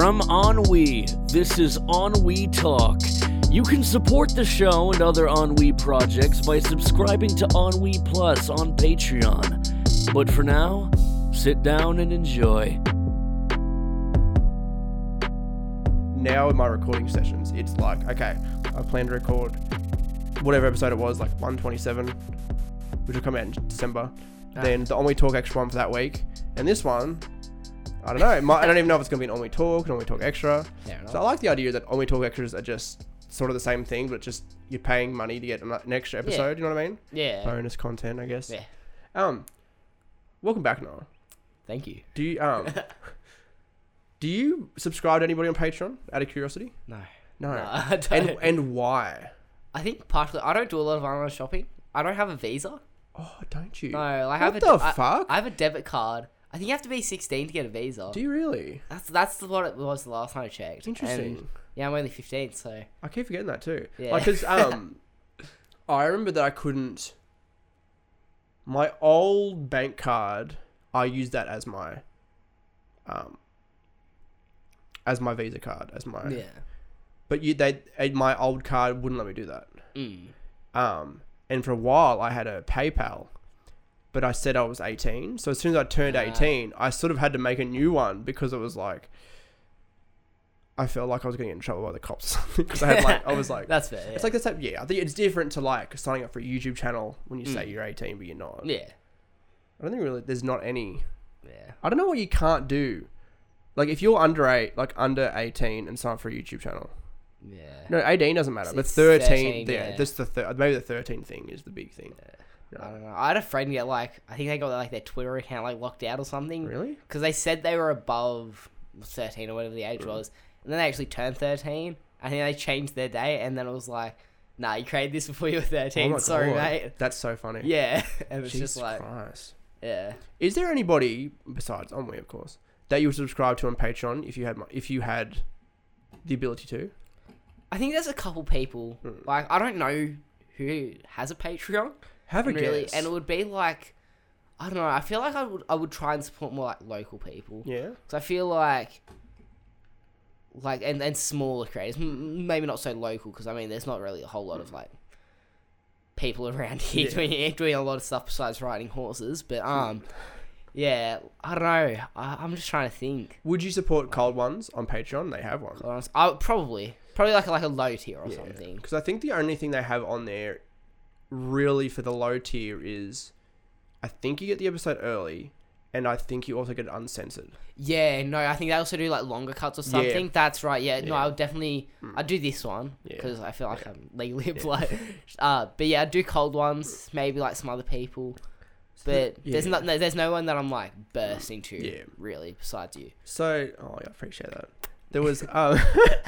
From Ennui, this is Ennui Talk. You can support the show and other Ennui projects by subscribing to Ennui Plus on Patreon. But for now, sit down and enjoy. now in my recording sessions, it's like, okay, I plan to record whatever episode it was, like 127, which will come out in December. Ah. Then the Ennui Talk Extra one for that week. And this one, I don't know. It might, I don't even know if it's going to be an Ennui Talk, an Ennui Talk Extra. So I like the idea that Ennui Talk Extras are just sort of the same thing, but just you're paying money to get an an extra episode. You know what I mean? yeah. Bonus content, I guess. Yeah. Um, welcome back, Noah. Thank you. Do you um, do you subscribe to anybody on Patreon? Out of curiosity? No. No. No, I don't. and and why? I think partially I don't do a lot of online shopping. I don't have a Visa. Oh, don't you? No, I What have a the I- fuck? I have a debit card. I think you have to be 16 to get a Visa. Do you really? That's that's what it was the last time I checked. Interesting. And, yeah, I'm only 15, so I keep forgetting that too. Yeah. Like, cause um, I remember that I couldn't. My old bank card, I used that as my, um, as my Visa card, as my. yeah. But you, they, eh, my old card wouldn't let me do that. Mm. Um, and for a while I had a PayPal, but I said I was 18. So as soon as I turned Ah. 18, I sort of had to make a new one because it was like, I felt like I was going to get in trouble by the cops or something because I had like, I was like, That's fair. Yeah. it's like the same. Yeah, I think it's different to like signing up for a YouTube channel when you say Mm. you're 18 but you're not. yeah. I don't think really there's not any. Yeah. I don't know what you can't do. Like if you're under eight, like under 18 and sign up for a YouTube channel. Yeah. No, 18 doesn't matter, but 13, 13, yeah, yeah. that's the thir- maybe the 13 thing is the big thing. I don't know. I had a friend get like I think they got like their Twitter account like locked out or something Really? because they said they were above 13 or whatever the age was, and then they actually turned 13. I think they changed their date, and then it was like, nah, you created this before you were 13. Oh my Sorry, God. mate. That's so funny. Yeah, and it's Jesus just like, Christ. yeah. Is there anybody besides Ennui, of course, that you would subscribe to on Patreon if you had mo- if you had the ability to? I think there's a couple people Hmm. like I don't know who has a Patreon Have a really, guess. and it would be like. I don't know. I feel like I would I would try and support more like local people. yeah. Because I feel like, like, and, and smaller creators, M- maybe not so local, because I mean, there's not really a whole lot of like people around here Yeah. doing doing a lot of stuff besides riding horses. But um, yeah, I don't know. I, I'm just trying to think. Would you support cold ones on Patreon? They have one. to be honest. I probably probably like a, like a low tier or something. Because I think the only thing they have on there, really for the low tier, is I think you get the episode early, and I think you also get it uncensored. Yeah, no, I think they also do like longer cuts or Yeah. something. That's right. Yeah, no, Yeah. I would definitely. Mm. I'd do this one Yeah. because I feel like Yeah. I'm legally obliged. Uh, but yeah, I'd do cold ones. Maybe like some other people. But there's not. No, there's no one that I'm like bursting to. Yeah. Really, besides you. So, oh, I appreciate that. There was um,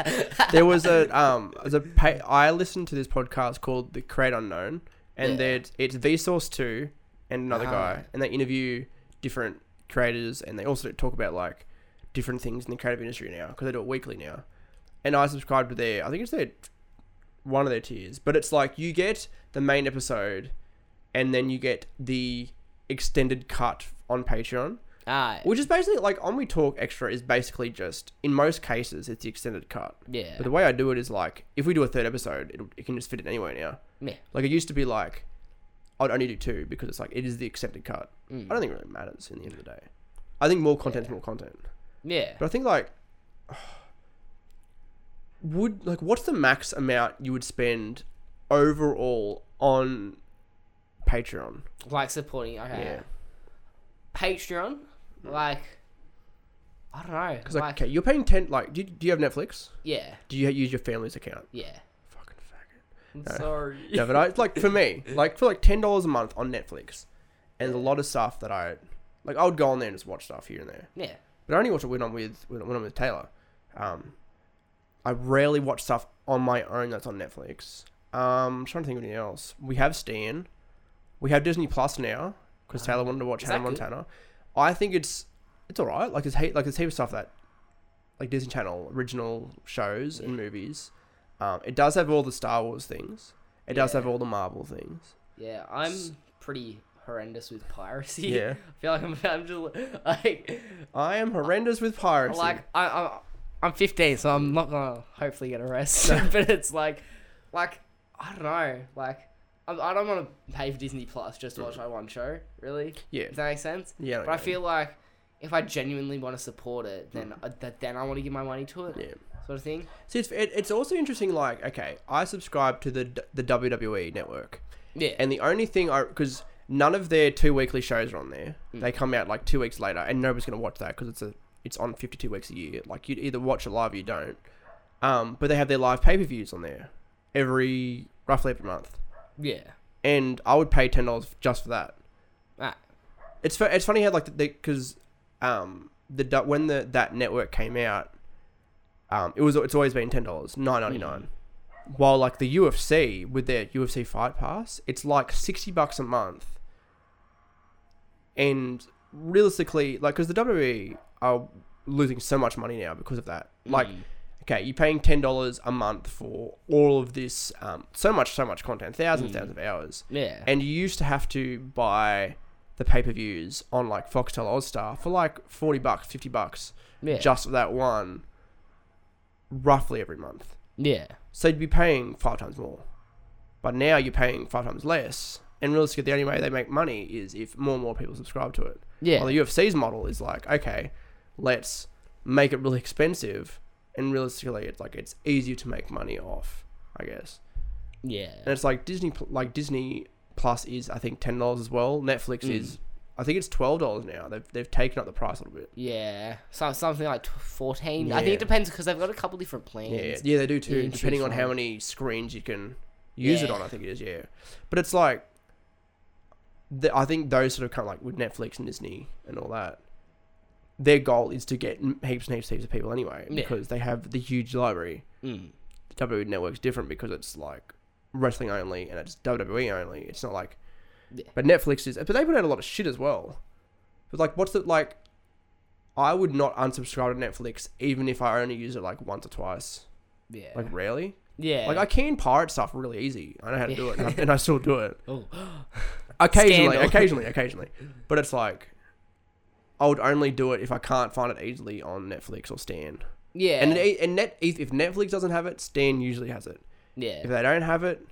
there was a um, there's a pa- I listened to this podcast called The Create Unknown, and Yeah. it's Vsauce two and another Ah. guy, and they interview different creators, and they also talk about like different things in the creative industry now because they do it weekly now. And I subscribe to their, I think it's their one of their tiers, but it's like you get the main episode, and then you get the extended cut on Patreon. Ah, Which is basically like Ennui Talk Extra is basically just in most cases it's the extended cut. yeah. But the way I do it is like if we do a third episode, it, it can just fit in anywhere now. Yeah. Like it used to be like I'd only do two because it's like it is the extended cut. Mm. I don't think it really matters in the end of the day. I think more content's Yeah. more content. Yeah. But I think like would like what's the max amount you would spend overall on Patreon? Like supporting. Okay. Yeah. Patreon, like. I don't know. Because Like, like, okay, you're paying ten. Like, do you, do you have Netflix? yeah, Do you use your family's account? yeah. Fucking faggot. I'm No. sorry. Yeah, but I like for me, like for like ten dollars a month on Netflix, and a lot of stuff that I like. I would go on there and just watch stuff here and there. Yeah. But I only watch it when I'm with when I'm with Taylor. Um, I rarely watch stuff on my own that's on Netflix. Um, I'm trying to think of anything else. We have Stan. We have Disney Plus now because Taylor wanted to watch Is Hannah that good? Montana. I think it's it's alright. Like there's heap like there's heaps of stuff that like Disney Channel original shows and movies. Um, it does have all the Star Wars things. It does Yeah. have all the Marvel things. Yeah, I'm pretty horrendous with piracy. Yeah. I feel like I'm, I'm just like I am horrendous with piracy. like I, I I'm 15, so I'm not gonna hopefully get arrested. but it's like, like I don't know, like I, I don't want to pay for Disney Plus just to watch like one show. Really, Yeah, Does that make sense. yeah. But I feel like if I genuinely want to support it, then uh, th- then I want to give my money to it, yeah. sort of thing. See, it's it, it's also interesting. Like, okay, I subscribe to the the WWE network, Yeah, and the only thing I because none of their two weekly shows are on there. Mm. They come out like two weeks later, and nobody's gonna watch that because it's a it's on fifty two weeks a year. Like you either watch it live or you don't. Um, but they have their live pay per views on there every roughly every month, yeah, and I would pay ten dollars just for that. Ah. It's fu- it's funny how like because um the when the that network came out, um it was it's always been ten dollars nine ninety nine. While like the UFC with their UFC Fight Pass, it's like sixty bucks a month. And realistically, like, because the WWE are losing so much money now because of that. Like, Mm. Okay, you're paying ten dollars a month for all of this, um, so much, so much content, thousands, Mm. thousands of hours, yeah, and you used to have to buy the pay per views on like Foxtel All-Star for like forty bucks, fifty bucks, yeah, just for that one, roughly every month. yeah, So you'd be paying five times more, but now you're paying five times less. And realistically, the only way they make money is if more and more people subscribe to it. yeah, Well, the UFC's model is like, okay, let's make it really expensive, and realistically, it's like it's easier to make money off, I guess. yeah, And it's like Disney, like Disney Plus is I think ten dollars as well. Netflix Mm. is, I think it's twelve dollars now. They've they've taken up the price a little bit. yeah. So, something like tw- 14. I think it depends because they've got a couple different plans. Yeah, yeah, they do too. depending on how many screens you can use it on, I think it is. Yeah, but it's like, the, I think those sort of kind of like with Netflix and Disney and all that, their goal is to get heaps and heaps, and heaps of people anyway Yeah. because they have the huge library. Mm. The WWE Network's different because it's like wrestling only and it's WWE only. It's not like, Yeah. but Netflix is. But they put out a lot of shit as well. But like, what's the like? I would not unsubscribe to Netflix even if I only use it like once or twice. Yeah. Like rarely. yeah. Like I can pirate stuff really easy. I know how to do it, and I, and I still do it. oh. Occasionally, Scandal. occasionally, occasionally. But it's like I would only do it if I can't find it easily on Netflix or Stan. Yeah. And it, and net if Netflix doesn't have it, Stan usually has it. yeah. If they don't have it,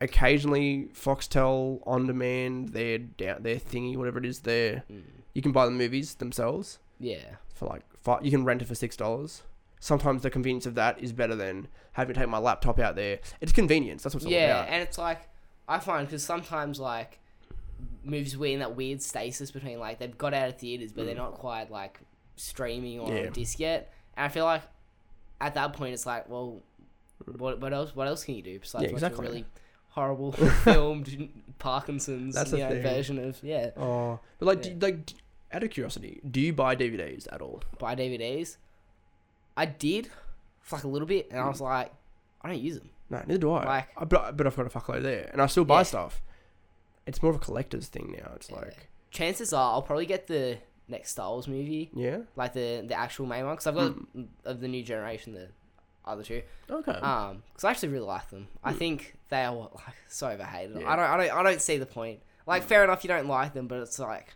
occasionally Foxtel on demand, their down their thingy, whatever it is, there Mm. you can buy the movies themselves Yeah. for like five. You can rent it for six dollars. Sometimes the convenience of that is better than having to take my laptop out there. It's convenience. That's what it's all Yeah, and it's like I find because sometimes like movies we in that weird stasis between like they've got out of theaters but they're not quite like streaming or Mm. Yeah. on disc yet, and I feel like at that point it's like, well, what what else? What else can you do besides Yeah, exactly. a really horrible filmed Parkinson's That's you know, thing. version of yeah Oh, but like, Yeah. do, like, out of curiosity, do you buy DVDs at all? buy DVDs? I did for like a little bit, and I was like, I don't use them. No, neither do I. Like- I but, but I've got a fuckload there, and I still buy Yeah. stuff. It's more of a collector's thing now. It's like, Chances are I'll probably get the next Star Wars movie, yeah, like the the actual main one, because I've got Mm. of the new generation the other two. okay. Um, because I actually really like them. I think they are like so overhated. Hmm. Yeah. I don't, I don't, I don't see the point. Like, fair enough, you don't like them, but it's like,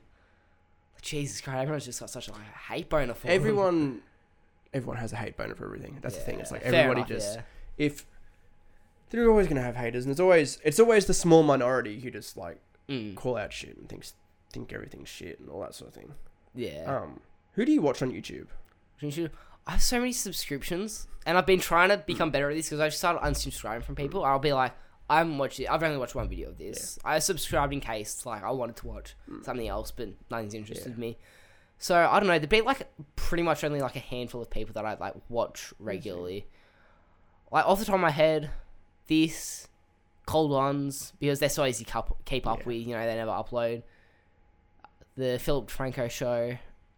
Jesus Christ, everyone's just got such a like, hate boner for them. everyone, everyone has a hate boner for everything. That's the thing. It's like fair everybody enough, just yeah. if they're always gonna have haters, and it's always it's always the small minority who just like Mm, call out shit and thinks think everything's shit and all that sort of thing. yeah. Um, who do you watch on YouTube? You should- I have so many subscriptions, and I've been trying to become better at this because I just started unsubscribing from people. I'll be like, I haven't watched it. I've only watched one video of this. I subscribed in case like I wanted to watch something else, but nothing's interested Yeah. me. So I don't know. There'd be like pretty much only like a handful of people that I like watch regularly. Like off the top of my head, this cold ones because they're so easy to keep up Yeah. with. You know, they never upload. The Philip Franco show. Do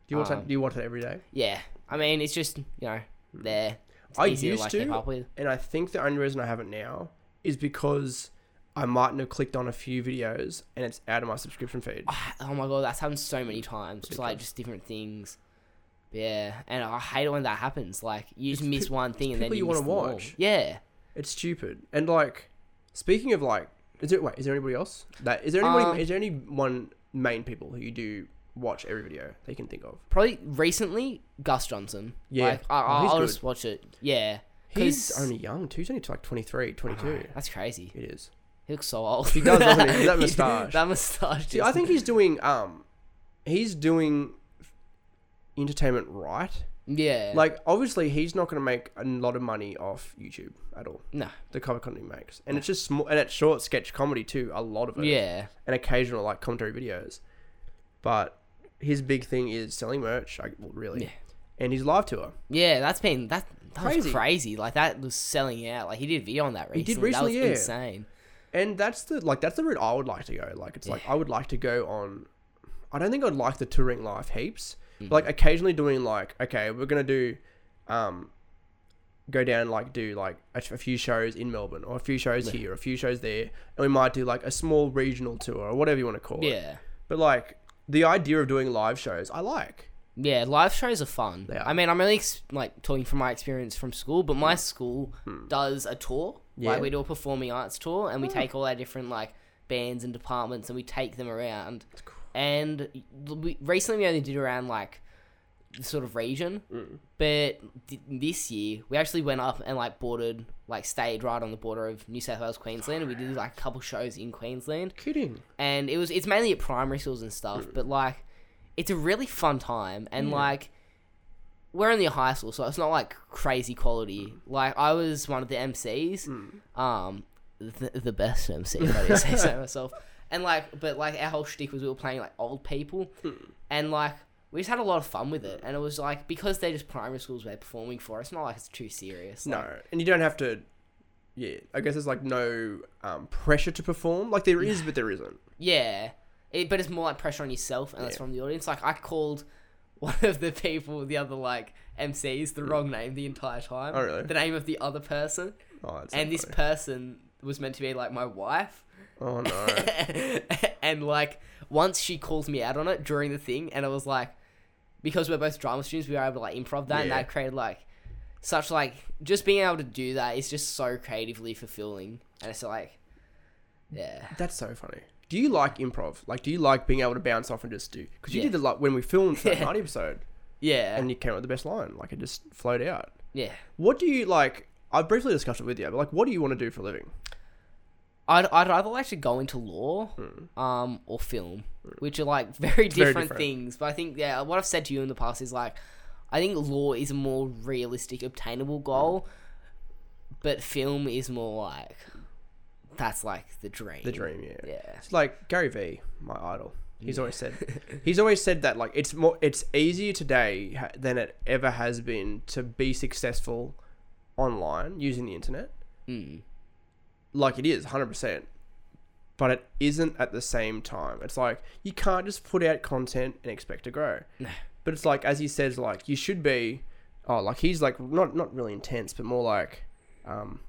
you watch Um, that? Do you watch it every day? Yeah, I mean it's just you know there. It's I used like, to. keep up with. and I think the only reason I haven't now is because I mightn't have clicked on a few videos and it's out of my subscription feed. Oh my god, that's happened so many times. Just like just different things. Yeah, and I hate it when that happens. Like you just It's miss pe- one thing and then you, you them all. watch. Yeah. It's stupid. And like, speaking of like, is it wait? Is there anybody else that is there anybody? Um, is there any one main people who you do watch every video they can think of. Probably recently, Gus Johnson. Yeah. Like, I, Oh, I, he's I'll just watch it. Yeah. he's only young too. He's only like 23, 22. That's crazy. It is. He looks so old. He does, doesn't he? That moustache. that moustache. See, I think he's doing um, he's doing entertainment right. Yeah. Like obviously he's not going to make a lot of money off YouTube at all. no. The cover content he makes, and it's just small, and it's short sketch comedy too. A lot of it. Yeah. and occasional like commentary videos. But his big thing is selling merch, like, well, really, Yeah. and his live tour. Yeah. That's been that. That Crazy. was crazy. Like that was selling out. Like he did V on that He recently. did recently, that yeah. was insane. And that's the like that's the route I would like to go. Like it's like I would like to go on. I don't think I'd like the touring life heaps. Mm. But like occasionally doing like okay, we're gonna do, um, go down like do like a, a few shows in Melbourne or a few shows here, a few shows there, and we might do like a small regional tour or whatever you want to call it. Yeah. But like the idea of doing live shows, I like. Yeah, live shows are fun. I mean, I'm only like talking from my experience from school, but my school does a tour. Yeah. Like we do a performing arts tour, and we Oh. take all our different like bands and departments, and we take them around. And we, recently, we only did around like sort of region, but th- this year we actually went up and like boarded, like stayed right on the border of New South Wales, Queensland, and we did like a couple shows in Queensland. Kidding. and it was it's mainly at primary schools and Mm. stuff but like it's a really fun time. And like we're only a high school so it's not like crazy quality. Like i was one of the mcs Mm. um the, the best mc if i say so myself and like but like our whole shtick was we were playing like old people Hmm. and like we just had a lot of fun with it and it was like because they're just primary schools they're performing for it's not like it's too serious No, and you don't have to. Yeah, I guess there's like no um, pressure to perform. Like there is, but there isn't. Yeah, it, but it's more like pressure on yourself, and that's from the audience. Like I called one of the people, the other like MCs, the wrong name the entire time. Oh, really? The name of the other person, Oh, that's and this funny. person was meant to be like my wife, Oh no. and like once she calls me out on it during the thing, and it was like because we're both drama students, we were able to like improv that, and Yeah. that created like such like just being able to do that is just so creatively fulfilling, and it's like yeah. That's so funny. Do you like improv? Like, do you like being able to bounce off and just do? Because you Yeah. did it like when we filmed that Yeah. night episode, Yeah, and you came up with the best line. Like it just flowed out. yeah. What do you like? I briefly discussed it with you, but like, what do you want to do for a living? I'd, I'd either like to go into law hmm. um, or film, which are like very very different, different. things. But I think, yeah, what I've said to you in the past is like, I think law is a more realistic, obtainable goal, hmm. but film is more like, that's like the dream. The dream, yeah. Yeah. It's like Gary Vee, my idol. He's always said, he's always said that like it's more, it's easier today than it ever has been to be successful online using the internet. Hmm. Like it is, hundred percent. But it isn't at the same time. It's like you can't just put out content and expect to grow. No. But it's like as he says, like you should be. Oh, like he's like not not really intense, but more like, um,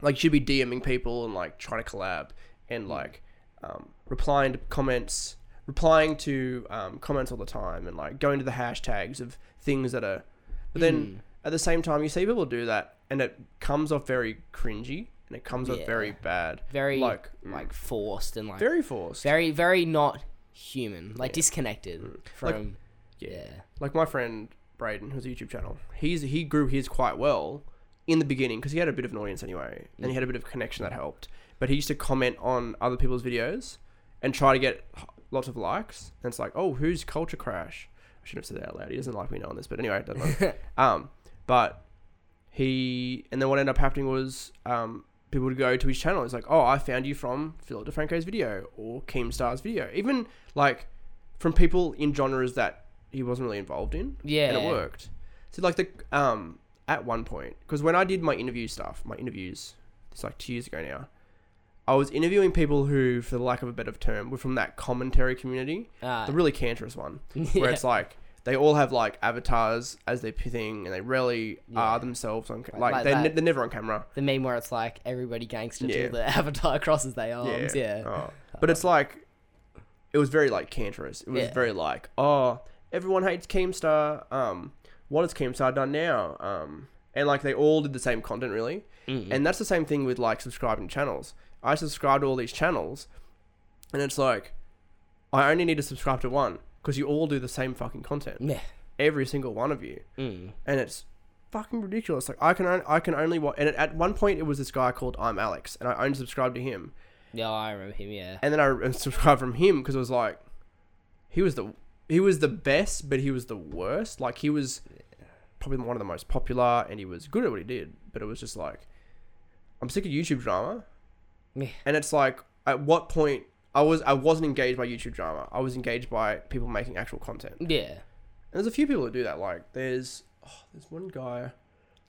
like you should be DMing people and like trying to collab and like, um, replying to comments, replying to um, comments all the time, and like going to the hashtags of things that are. But then Mm. at the same time, you see people do that, and it comes off very cringy and it comes off Yeah. very bad, Very like like like forced and like very forced. very very not human, like. Mm. disconnected Like, from yeah. yeah. like my friend Braden, who's a YouTube channel, he's he grew his quite well in the beginning because he had a bit of an audience anyway, and he had a bit of connection that helped. But he used to comment on other people's videos and try to get h- lots of likes. And it's like, oh, who's Culture Crash? I shouldn't have said that out loud. He doesn't like me knowing this, but anyway, it doesn't matter. um, but he and then what ended up happening was um, people would go to his channel. It's like, oh, I found you from Philip DeFranco's video or Keemstar's video, even like from people in genres that he wasn't really involved in, Yeah. and it worked. So like the um at one point, because when I did my interview stuff, my interviews, it's like two years ago now. I was interviewing people who, for the lack of a better term, were from that commentary community, Ah, the really cancerous one, yeah. where it's like they all have like avatars as their thing, and they rarely Yeah. are themselves on ca- Like- like, like they're, that. ne- they're never on camera. the meme where it's like everybody gangster Yeah. till the avatar crosses their arms. Yeah. Oh. But it's like, it was very like cancerous. It was Yeah. very like, oh, everyone hates Keemstar. Um, what has Keemstar done now? Um, and like they all did the same content really. Mm. And that's the same thing with like subscribing to channels. I subscribe to all these channels, and it's like, I only need to subscribe to one because you all do the same fucking content, Yeah. every single one of you, Mm. and it's fucking ridiculous. Like I can on- I can only watch, and at one point it was this guy called I'm Alex, and I only subscribed to him, Yeah, I remember him. Yeah. and then I unsubscribed from him because it was like he was the he was the best, but he was the worst. Like he was probably one of the most popular, and he was good at what he did, but it was just like I'm sick of YouTube drama, Yeah. and it's like at what point I was I wasn't engaged by YouTube drama. I was engaged by people making actual content. Yeah. And there's a few people that do that. Like there's oh, there's one guy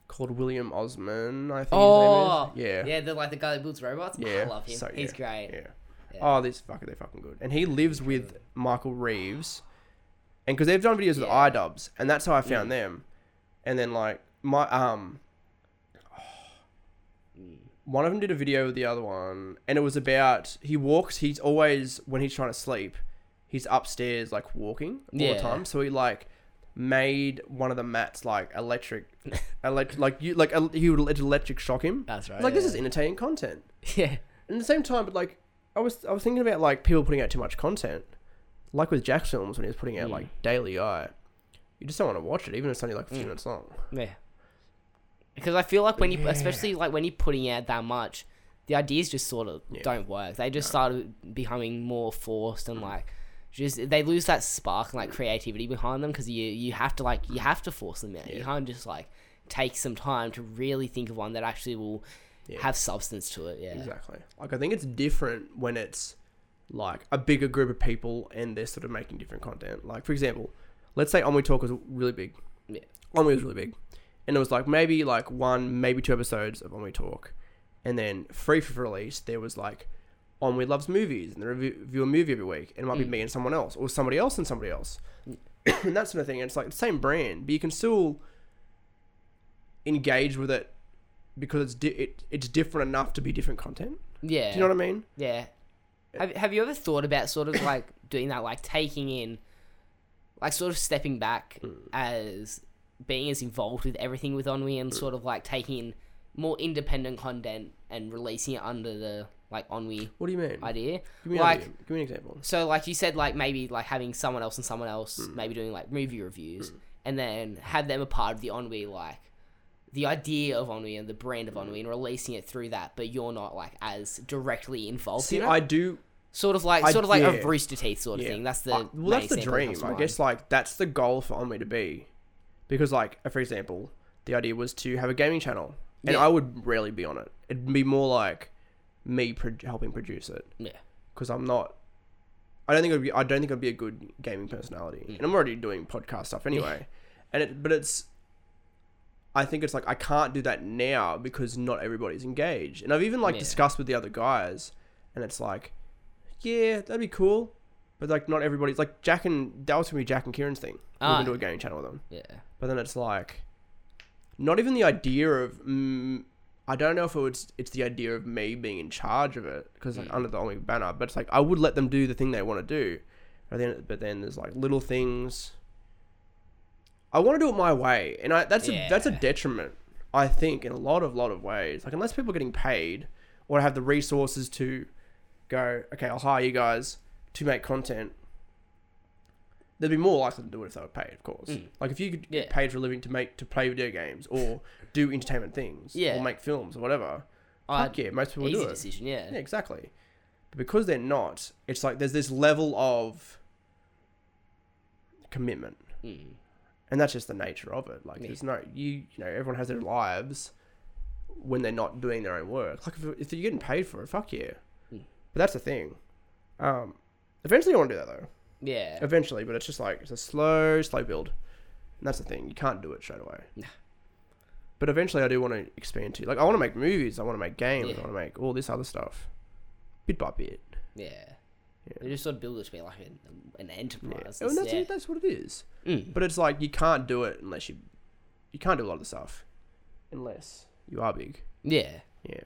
called William Osman. I think Oh, his name is. Yeah. Yeah, the like the guy that builds robots. Yeah, I love him. so, He's yeah, great. Yeah. Yeah. Oh, these fucking they're fucking good. And he lives with Michael Reeves, and because they've done videos with Yeah. iDubbbz, and that's how I found Mm. them. And then like my um. One of them did a video with the other one, and it was about he walks. He's always when he's trying to sleep, he's upstairs like walking all Yeah. the time. So he like made one of the mats like electric, elect like you like he would electric shock him. That's right. It's like this is entertaining content. Yeah. And at the same time, but like I was, I was thinking about like people putting out too much content, like with Jacksfilms when he was putting out Mm. like Daily Eye. You just don't want to watch it, even if it's only like a few Mm. minutes long. Yeah. Because I feel like when you, Yeah. especially like when you're putting out that much, the ideas just sort of Yeah. don't work. They just started becoming more forced and mm. like, just they lose that spark and like creativity behind them because you you have to like you have to force them out. You can't just like take some time to really think of one that actually will Yeah. have substance to it. Yeah. Exactly. Like I think it's different when it's like a bigger group of people and they're sort of making different content. Like for example, let's say We Talk was really big. Yeah. We was really big, and it was like maybe like one, maybe two episodes of Ennui Talk, and then free for release there was like Ennui loves movies and they review, review a movie every week, and it might be Mm. me and someone else or somebody else and somebody else, and that sort of thing. And it's like the same brand, but you can still engage with it because it's di- it, it's different enough to be different content. Yeah. Do you know what I mean? Yeah. Have Have you ever thought about sort of like doing that, like taking in, like sort of stepping back Mm. as being as involved with everything with Ennui and sort of like taking more independent content and releasing it under the like Ennui What do you mean? idea. Give me like- an idea. Give me an example. So like you said, like maybe like having someone else and someone else Mm. maybe doing like movie reviews, and then have them a part of the Ennui like. The idea of Ennui and the brand of Ennui and releasing it through that, but you're not like as directly involved See, in. I do. Sort of like, I- sort of like yeah. a Rooster Teeth sort of Yeah. thing. That's the I- well, that's the main example that dream. I mind. guess like that's the goal for Ennui to be, because like for example, the idea was to have a gaming channel, and Yeah. I would rarely be on it. It'd be more like me pro- helping produce it, Yeah. because I'm not. I don't think it'd be. I don't think I'd be a good gaming personality, Mm. and I'm already doing podcast stuff anyway. And it, but it's. I think it's like I can't do that now because not everybody's engaged, and I've even like Yeah. discussed with the other guys, and it's like, yeah, that'd be cool, but like not everybody's like Jack and that was gonna be Jack and Kieran's thing. We're Ah. gonna do a gaming channel with them, Yeah. but then it's like, not even the idea of. Mm, I don't know if it was, it's the idea of me being in charge of it because like Mm. under the Omega banner, but it's like I would let them do the thing they want to do, but then but then there's like little things. I want to do it my way, and I that's a that's a detriment. I think in a lot of lot of ways, like unless people are getting paid or have the resources to go, okay, I'll hire you guys to make content. They'd be more likely to do it if they were paid, of course. Mm. Like if you could Yeah. get paid for a living to make to play video games or do entertainment things, Yeah. or make films or whatever. Uh, Fuck yeah, most people easy do it. decision. Yeah. Yeah, exactly. But because they're not, it's like there's this level of commitment, Mm. and that's just the nature of it. Like Yeah. there's no you you know everyone has their lives when they're not doing their own work. Like if, if you're getting paid for it, fuck yeah. Mm. But that's the thing. Um, eventually I want to do that though. Yeah. Eventually, but it's just like it's a slow, slow build. And that's the thing. You can't do it straight away. Nah. But eventually, I do want to expand to like I want to make movies. I want to make games. Yeah. I want to make all this other stuff, bit by bit. Yeah. Yeah. They just sort of build it to be like an, an enterprise. Yeah. And that's yeah. that's what it is. Mm. But it's like you can't do it unless you you can't do a lot of the stuff unless you are big. yeah. Yeah,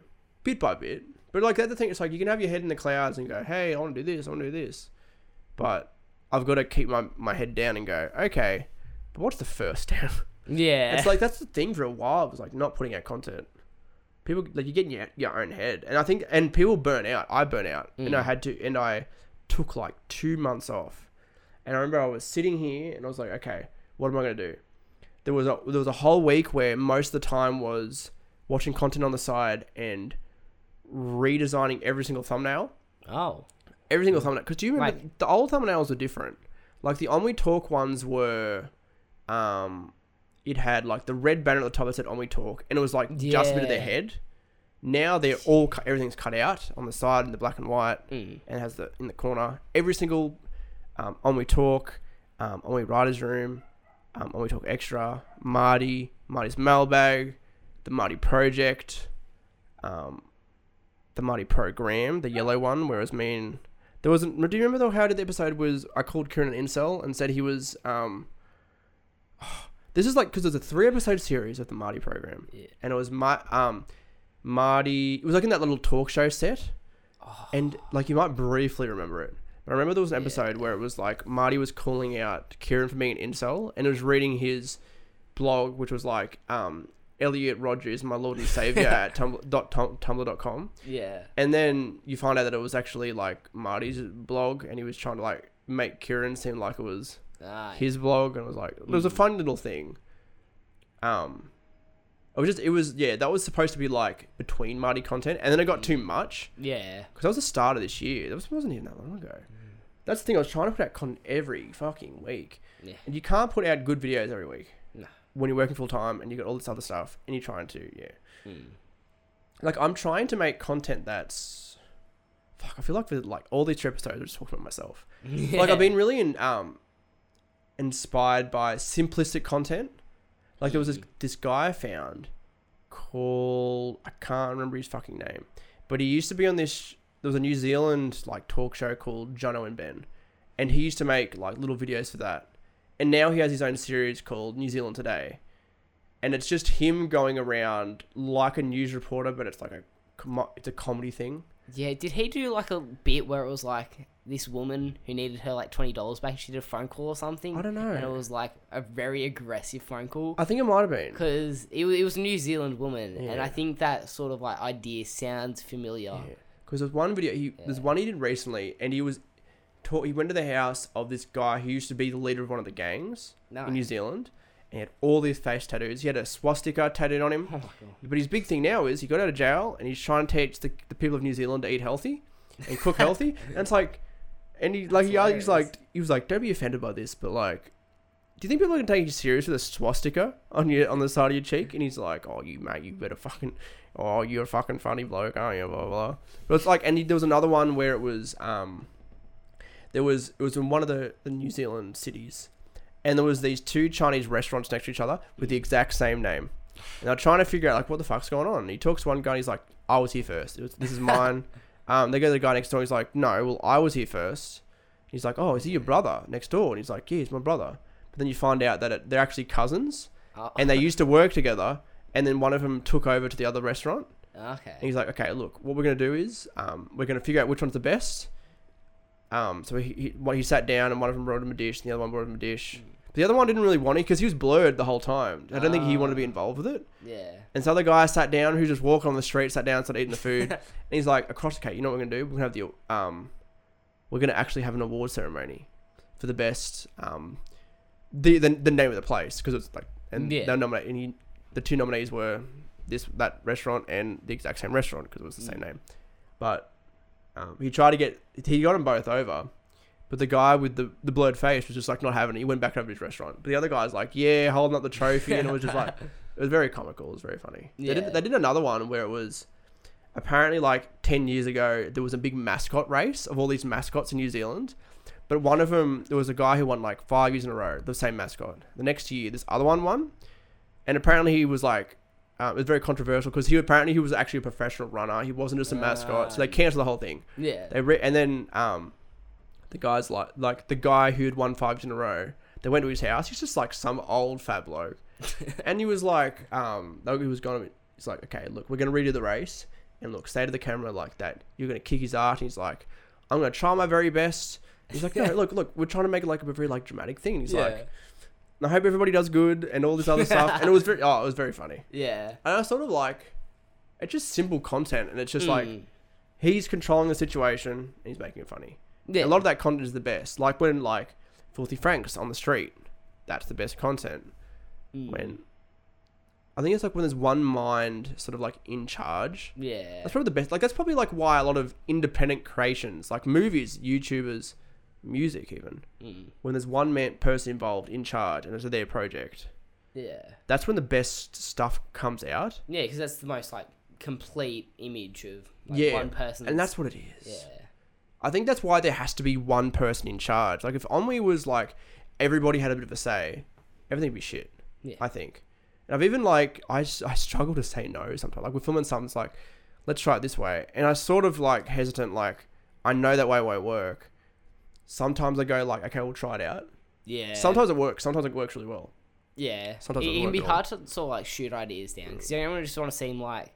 bit by bit. But like that's the thing. It's like you can have your head in the clouds and go, "Hey, I want to do this. I want to do this," but I've got to keep my my head down and go, "Okay, but what's the first step?" Yeah. It's like that's the thing for a while. It Was like not putting out content. People like you get in your, your own head, and I think and people burn out. I burn out, and I Mm. had to, and I took like two months off, And I remember I was sitting here and I was like, okay, what am I gonna do? There was a there was a whole week where most of the time was watching content on the side and redesigning every single thumbnail. Oh. Every single thumbnail. Because do you remember the old thumbnails were different? Like the Ennui Talk ones were, um, it had like the red banner at the top that said Ennui Talk, and it was like just a bit of their Yeah. head. Now they're all cut, everything's cut out on the side in the black and white, Mm. and has the in the corner every single um, Ennui Talk, um, Ennui Writers Room, um, Ennui Talk Extra, Marty, Marty's Mailbag, the Marty Project, um, the Marty Program, the yellow one, whereas me and there wasn't. Do you remember though how did the episode was? I called Kieran an incel and said he was. Um, this is like because there's a three episode series of the Marty Program, Yeah. and it was my um, Marty. It was like in that little talk show set, Oh. and like you might briefly remember it. But I remember there was an Yeah. episode where it was like Marty was calling out Kieran for being an incel, and it was reading his blog, which was like um, Elliot Rogers, my Lord and Savior at tumblr, dot, tum, tumblr.com. Yeah. And then you find out that it was actually like Marty's blog, and he was trying to like make Kieran seem like it was Ah, his blog, and it was like it was a Mm. fun little thing. Um, it was just it was yeah that was supposed to be like between Marty content, and then it got too much yeah. because that was the start of this year. That was, wasn't even that long ago. That's the thing. I was trying to put out content every fucking week, Yeah. and you can't put out good videos every week. When you're working full time and you got all this other stuff, and you're trying to yeah Mm. like I'm trying to make content that's fuck. I feel like with like all these episodes, I'm just talking about myself. Like I've been really in, um inspired by simplistic content. Like there was this this guy I found called I can't remember his fucking name, but he used to be on this. There was a New Zealand like talk show called Jono and Ben, and he used to make like little videos for that. And now he has his own series called New Zealand Today, and it's just him going around like a news reporter, but it's like a it's a comedy thing. Yeah, did he do like a bit where it was like this woman who needed her like twenty dollars back? She did a phone call or something. I don't know. And it was like a very aggressive phone call I think it might have been. because it, it was a New Zealand woman, and I think that sort of like idea sounds familiar. Yeah, because there's one video. He there's one he did recently, and he was. He went to the house of this guy who used to be the leader of one of the gangs No. in New Zealand, and he had all these face tattoos. He had a swastika tattooed on him. Oh. But his big thing now is he got out of jail and he's trying to teach the, the people of New Zealand to eat healthy and cook healthy. And it's like, and he like he, he's like he was like, don't be offended by this, but like. Do you think people are gonna take you serious with a swastika on your on the side of your cheek? And he's like, "Oh, you mate, you better fucking, oh, you're a fucking funny bloke, aren't you?" Blah blah. blah. But it's like, and he, there was another one where it was, um, there was it was in one of the, the New Zealand cities, and there was these two Chinese restaurants next to each other with the exact same name, and they're trying to figure out like what the fuck's going on. And he talks to one guy, and he's like, "I was here first. It was, this is mine." um, they go to the guy next door. He's like, "No, well, I was here first. He's like, "Oh, is he your brother next door?" And he's like, "Yeah, he's my brother." But then you find out that it, they're actually cousins, Oh, and they used to work together. And then one of them took over to the other restaurant. And okay. he's like, okay, look, what we're gonna do is, um, we're gonna figure out which one's the best. Um, so he, he, well, he sat down and one of them brought him a dish, and the other one brought him a dish. The other one didn't really want it because he was blurred the whole time. I don't think he wanted to be Ah. involved with it. Yeah. And so the guy sat down, who just walked on the street, sat down, started eating the food, and he's like, across the cake, you know what we're gonna do? We're gonna have the um, we're gonna actually have an award ceremony for the best um, the the, the name of the place because it's like and Yeah. they're nominate and he, the two nominees were this that restaurant and the exact same restaurant because it was the same Mm. name, but um, he tried to get he got them both over. But the guy with the, the blurred face was just like not having it. He went back over to his restaurant. But the other guy's like, yeah, holding up the trophy, and it was just like it was very comical. It was very funny. They, Yeah. did, they did another one where it was apparently like 10 years ago, there was a big mascot race of all these mascots in New Zealand. But one of them, there was a guy who won like five years in a row, the same mascot. The next year, this other one won. And apparently he was like, uh, it was very controversial because he apparently he was actually a professional runner. He wasn't just a mascot. So they cancelled the whole thing. Yeah. They re- and then um, the guys like like the guy who had won five years in a row. They went to his house. He's just like some old fat bloke, and he was like, um, he was gonna. He's like, okay, look, we're gonna redo the race, and look, say to the camera like that. You're gonna kick his ass. And he's like, I'm gonna try my very best. He's like, no, look, look, we're trying to make it like a very like dramatic thing. And he's like, I hope everybody does good and all this other stuff. And it was very, oh, it was very funny. yeah. And I sort of like, it's just simple content, and it's just like Mm. he's controlling the situation and he's making it funny. yeah. A lot of that content is the best. Like when like Filthy Frank's on the street. That's the best content. Mm. When I think it's like when there's one mind sort of like in charge. Yeah. That's probably the best. Like that's probably like why a lot of independent creations, like movies, YouTubers, music, even Mm. when there's one man person involved in charge and it's their project. Yeah. That's when the best stuff comes out. Yeah, because that's the most like complete image of like, Yeah, one person. And that's what it is. yeah. I think that's why there has to be one person in charge. Like if Ennui was like everybody had a bit of a say, everything would be shit. Yeah. I think. And I've even like i, I struggle to say no sometimes. Like we're filming something, it's like let's try it this way, and I sort of like hesitant. Like I know that way won't work. Sometimes I go like, okay, we'll try it out. Yeah. Sometimes it works. Sometimes it works really well. Yeah. Sometimes it, it it can be hard to sort of like shoot ideas down because you don't want to just want to seem like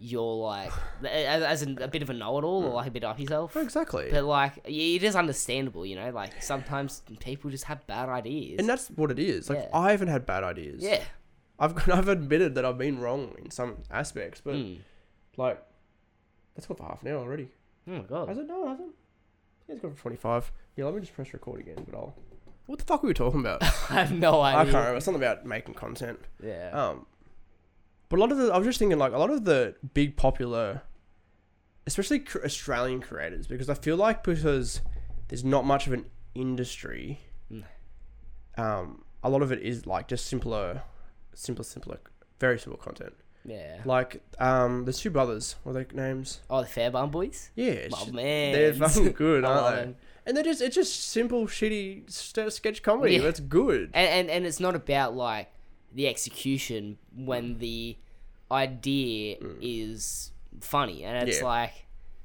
you're like as, as an, a bit of a know-it-all or like a bit up yourself. Exactly. But like it is understandable, you know. Like sometimes people just have bad ideas. and that's what it is. Like Yeah. I haven't had bad ideas. yeah. I've I've admitted that I've been wrong in some aspects, but Mm. like that's gone for half an hour already. Oh my god. Has it? No, it hasn't. Yeah, it's gone for 25. Yeah, let me just press record again, but I'll. What the fuck were we talking about? I have no idea. I can't remember. It's something about making content. Yeah. Um, but a lot of the, I was just thinking, like, a lot of the big popular, especially cr- Australian creators, because I feel like because there's not much of an industry, Mm. um, a lot of it is like just simpler, simpler, simpler, very simple content. Yeah. Like, um, there's two brothers. What are their names? Oh, the Fairbairn boys. Yeah, it's Oh just- man. they're fucking good, aren't they? them. And they're just it's just simple shitty st- sketch comedy. Yeah. That's good. and, and and it's not about like the execution when the idea is funny and it's Mm. Yeah. like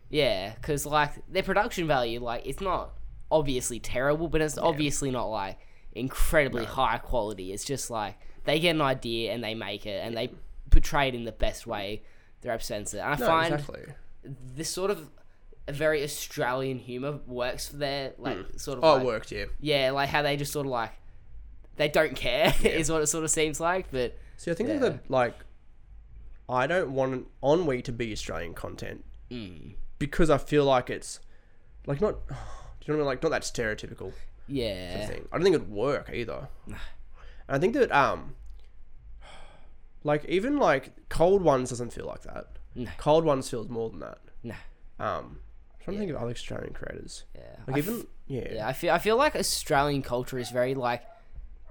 yeah because like their production value like it's not obviously terrible but it's obviously not like incredibly high quality it's just like they get an idea and they make it and they portray it in the best way that represents it and i No, find exactly. this sort of a very australian humor works for their like sort of Oh, like, it worked. Yeah. yeah, like how they just sort of like they don't care is what it sort of seems like. But See, I think Yeah. that like, I don't want Ennui to be Australian content mm, because I feel like it's like not. Do you know what I mean? Like not that stereotypical sort of yeah, thing. I don't think it'd work either. And I think that um, like even like cold ones doesn't feel like that. No. Cold ones feels more than that. no, Um, I'm trying to think of other Australian creators. yeah, Like I even f- yeah. yeah. I feel I feel like Australian culture is very like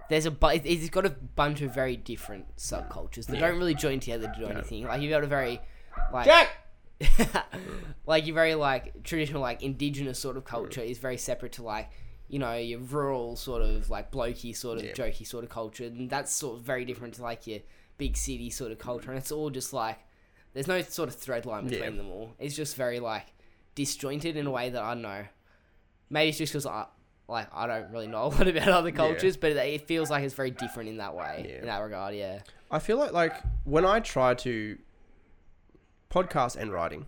there's a bu- it- it's got a bunch of very different subcultures that Yeah. don't really join together to do anything. Like you've got a very like Jack. like your very like traditional like indigenous sort of culture is very separate to like you know your rural sort of like blokey sort of Yeah. jokey sort of culture and that's sort of very different to like your big city sort of culture and it's all just like there's no sort of thread line between Yeah. them all it's just very like disjointed in a way that i don't know maybe it's just because i like i don't really know a lot about other cultures but it, it feels like it's very different in that way Yeah. in that regard yeah I feel like like when I try to podcast and writing,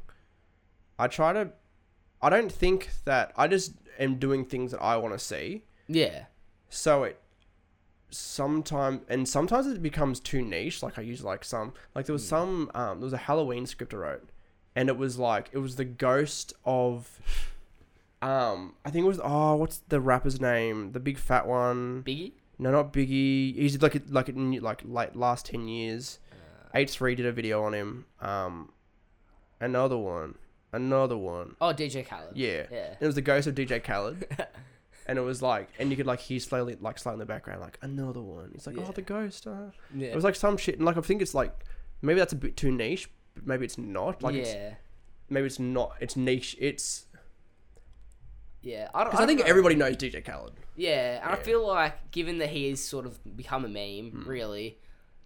I try to I don't think that I just am doing things that I want to see. yeah So it sometimes and sometimes it becomes too niche. Like I use like some like there was some um there was a Halloween script I wrote, and it was like it was the ghost of um I think it was oh what's the rapper's name the big fat one biggie no, not Biggie. He's like like in like late last ten years. h3 did a video on him. Um, another one, another one. oh dj khaled Yeah, yeah it was the ghost of DJ Khaled, and it was like, and you could like hear slowly like slowly in the background like another one. It's like Yeah. oh the ghost. Uh. yeah It was like some shit, and like I think it's like maybe that's a bit too niche. But maybe it's not. Like it's, yeah maybe it's not. It's niche. It's yeah i, don't- because I, think don't know. everybody knows DJ Khaled. Yeah, and I Yeah. feel like given that he has sort of become a meme, really,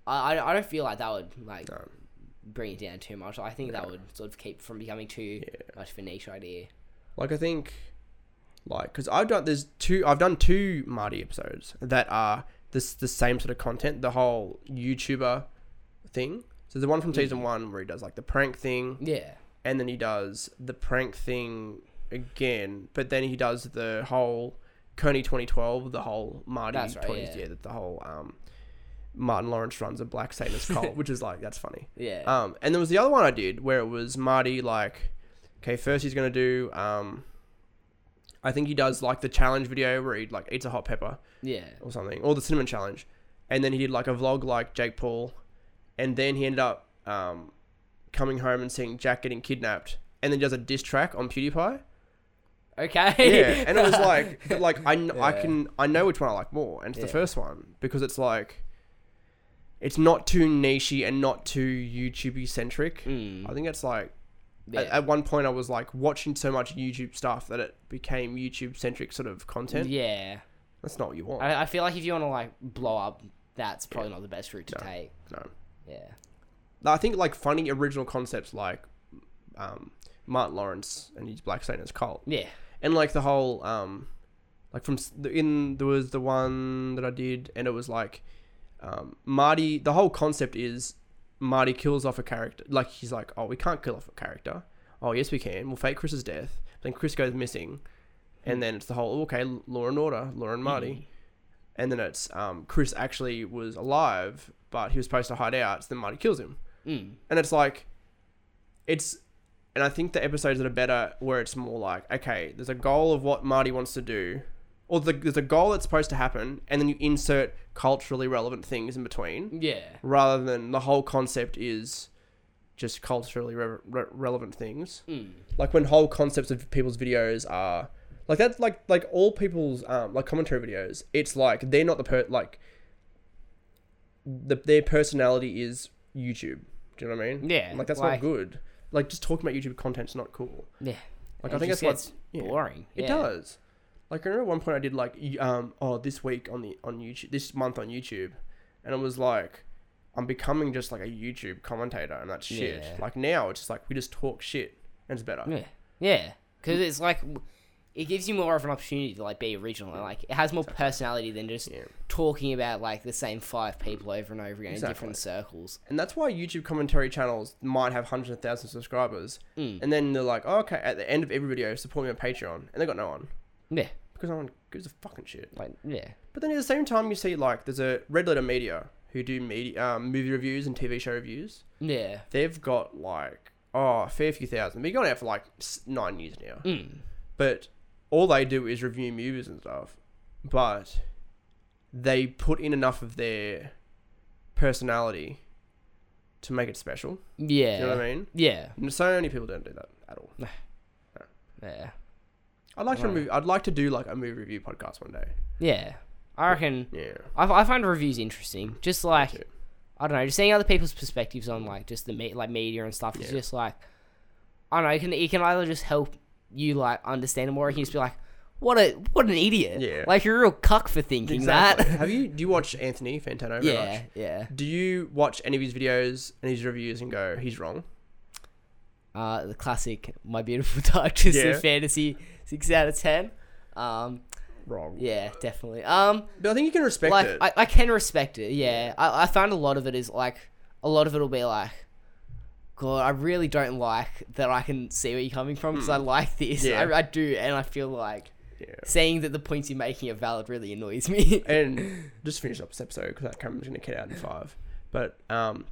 I, I, I don't feel like that would like No. bring it down too much. I think that would sort of keep from becoming too much of a niche idea. Like I think, like because I've done there's two I've done two Marty episodes that are this the same sort of content, the whole YouTuber thing. So the one from season one where he does like the prank thing, Yeah, and then he does the prank thing again, but then he does the whole Kony 2012, the whole Marty That's right, 20s, yeah. yeah, the whole um Martin Lawrence runs a black Satanist cult, which is like that's funny. yeah, Um, and there was the other one I did where it was Marty like, okay, first he's gonna do um, I think he does like the challenge video where he like eats a hot pepper Yeah. or something, or the cinnamon challenge, and then he did like a vlog like Jake Paul, and then he ended up um, coming home and seeing Jack getting kidnapped, and then does a diss track on PewDiePie. Okay. Yeah, and it was like, but, like I, kn- I Yeah. can I know which one I like more, and it's the Yeah. first one because it's like, it's not too nichey and not too YouTubey centric. Mm, I think it's like yeah. at, at one point I was like watching so much YouTube stuff that it became YouTube centric sort of content. yeah. That's not what you want. I, I feel like if you want to like blow up, that's probably not the best route to No. take. no. Yeah. I think like funny original concepts like um, Martin Lawrence and his Black Satan's cult, Yeah. and like the whole um, like from the- in there was the one that I did, and it was like um, Marty. The whole concept is Marty kills off a character. Like he's like, oh, we can't kill off a character. Oh, yes, we can. We'll fake Chris's death. Then Chris goes missing, and then it's the whole okay, Law and Order, Law and Marty. And then it's um, Chris actually was alive, but he was supposed to hide out. So then Marty kills him Mm. and it's like it's and i think the episodes that are better where it's more like okay there's a goal of what marty wants to do or the, there's a goal that's supposed to happen and then you insert culturally relevant things in between Yeah. rather than the whole concept is just culturally re- re- relevant things Mm. like when whole concepts of people's videos are like that's like like all people's um like commentary videos it's like they're not the per like the their personality is youtube do you know what i mean Yeah. like that's like, not good like just talking about youtube content's not cool Yeah. like It i think that's what gets yeah. boring. it does like i remember at one point i did like um oh this week on the on youtube this month on youtube and it was like i'm becoming just like a youtube commentator and that's shit Yeah. like now it's just like we just talk shit and it's better Yeah. Yeah. Because it's like it gives you more of an opportunity to like be original and like it has more personality than just Yeah. talking about like the same five people over and over again in different circles. And that's why YouTube commentary channels might have hundreds of thousands of subscribers. Mm. And then they're like, oh, okay, at the end of every video, support me on Patreon. And they got no one. Yeah. Because no one gives a fucking shit. Like yeah. But then at the same time, you see, like, there's a Red Letter Media who do media, um, movie reviews and TV show reviews. Yeah. They've got, like, oh, a fair few thousand. They've been going out for, like, nine years now. Mm. But all they do is review movies and stuff. But they put in enough of their personality to make it special. Yeah. You know what I mean? Yeah. And so many people don't do that at all. Yeah. I'd like to movie, I'd like to do like a movie review podcast one day. Yeah. I reckon Yeah. I, I find reviews interesting. Just like. I don't know, just seeing other people's perspectives on like just the me- like media and stuff is Yeah. just like I don't know. It can it can either just help you like understand it more, or you can just be like, what a what an idiot. Yeah. Like you're a real cuck for thinking Exactly. that. Have you do you watch Anthony Fantano? yeah. much? Yeah. Do you watch any of his videos and his reviews and go, he's wrong? Uh, the classic My Beautiful Dark Twisted Yeah. Fantasy six out of ten. Um, Wrong. yeah, definitely. Um, But I think you can respect like it. I, I can respect it. Yeah, I, I found a lot of it is like a lot of it will be like, God, I really don't like that. I can see where you're coming from because I like this. Hmm. Yeah. I, I do, and I feel like yeah. saying that the points you're making are valid really annoys me. And just finish up this episode because that camera's gonna get out in five. But um,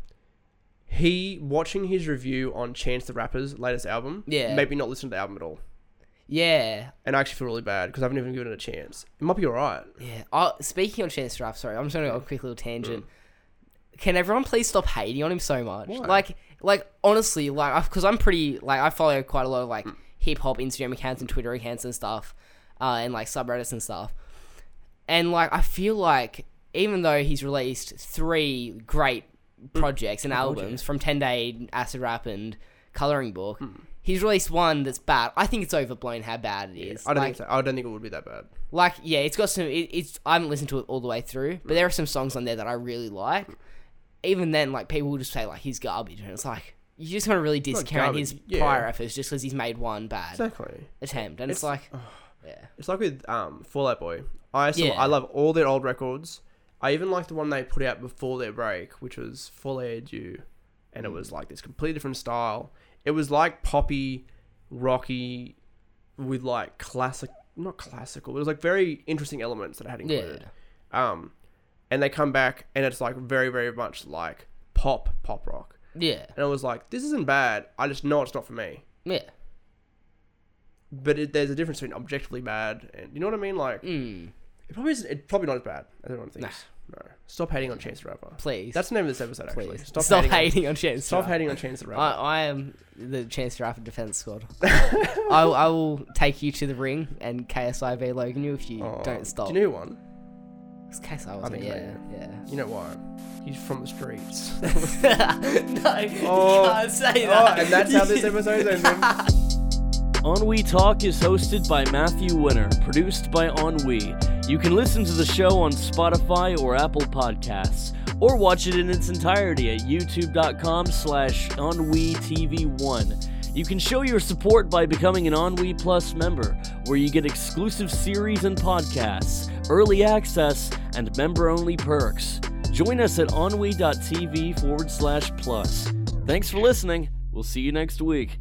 he watching his review on Chance the Rapper's latest album. Yeah. Maybe not listen to the album at all. yeah, And I actually feel really bad because I haven't even given it a chance. It might be alright. yeah. Oh, speaking of Chance the Rapper, sorry, I'm just gonna go on a quick little tangent. Mm. Can everyone please stop hating on him so much? Why? Like, like honestly, like, because I'm pretty like I follow quite a lot of Mm. like hip hop Instagram accounts and Twitter accounts and stuff, uh, and like subreddits and stuff. And like, I feel like even though he's released three great projects and albums from Ten Day, Acid Rap, and Coloring Book, Hmm. he's released one that's bad. I think it's overblown how bad it is. I don't like, think so. I don't think it would be that bad. like yeah, it's got some. It, it's I haven't listened to it all the way through, but there are some songs on there that I really like. Even then, like people will just say like he's garbage, and it's like you just want to really discount his yeah. prior efforts just because he's made one bad Exactly. attempt, and it's, It's- like, yeah, It's like with um Fall Out Boy. I still, Yeah. I love all their old records. I even like the one they put out before their break, which was Folie à Deux, and it was like this completely different style. It was like poppy, rocky, with like classic, not classical. It was like very interesting elements that I had yeah, included. Um, and they come back and it's like very, very much like pop, pop rock. yeah, And I was like, this isn't bad. I just know it's not for me. yeah. but it, there's a difference between objectively bad and you know what I mean. Like Mm, it probably isn't. It's probably not as bad as everyone thinks. No, stop hating on Chance the Rapper. please. That's the name of this episode. Actually, please. stop, hating. on- hating, on Chance. Stop Rapper. hating on Chance the Rapper. I, I am the Chance the Rapper defense squad. I, I will take you to the ring and KSI v Logan you if you Oh, don't stop. Do you know who won? It's KSI, wasn't think it? Yeah, yeah. You know why? He's from the streets. no, Oh. you can't say oh, and that's how this episode ended. Ennui Talk is hosted by Matthew Winner, produced by Ennui. You can listen to the show on Spotify or Apple Podcasts, or watch it in its entirety at youtube.com slash EnnuiTV1. You can show your support by becoming an Ennui Plus member, where you get exclusive series and podcasts, early access, and member-only perks. Join us at ennui.tv forward slash plus. Thanks for listening. We'll see you next week.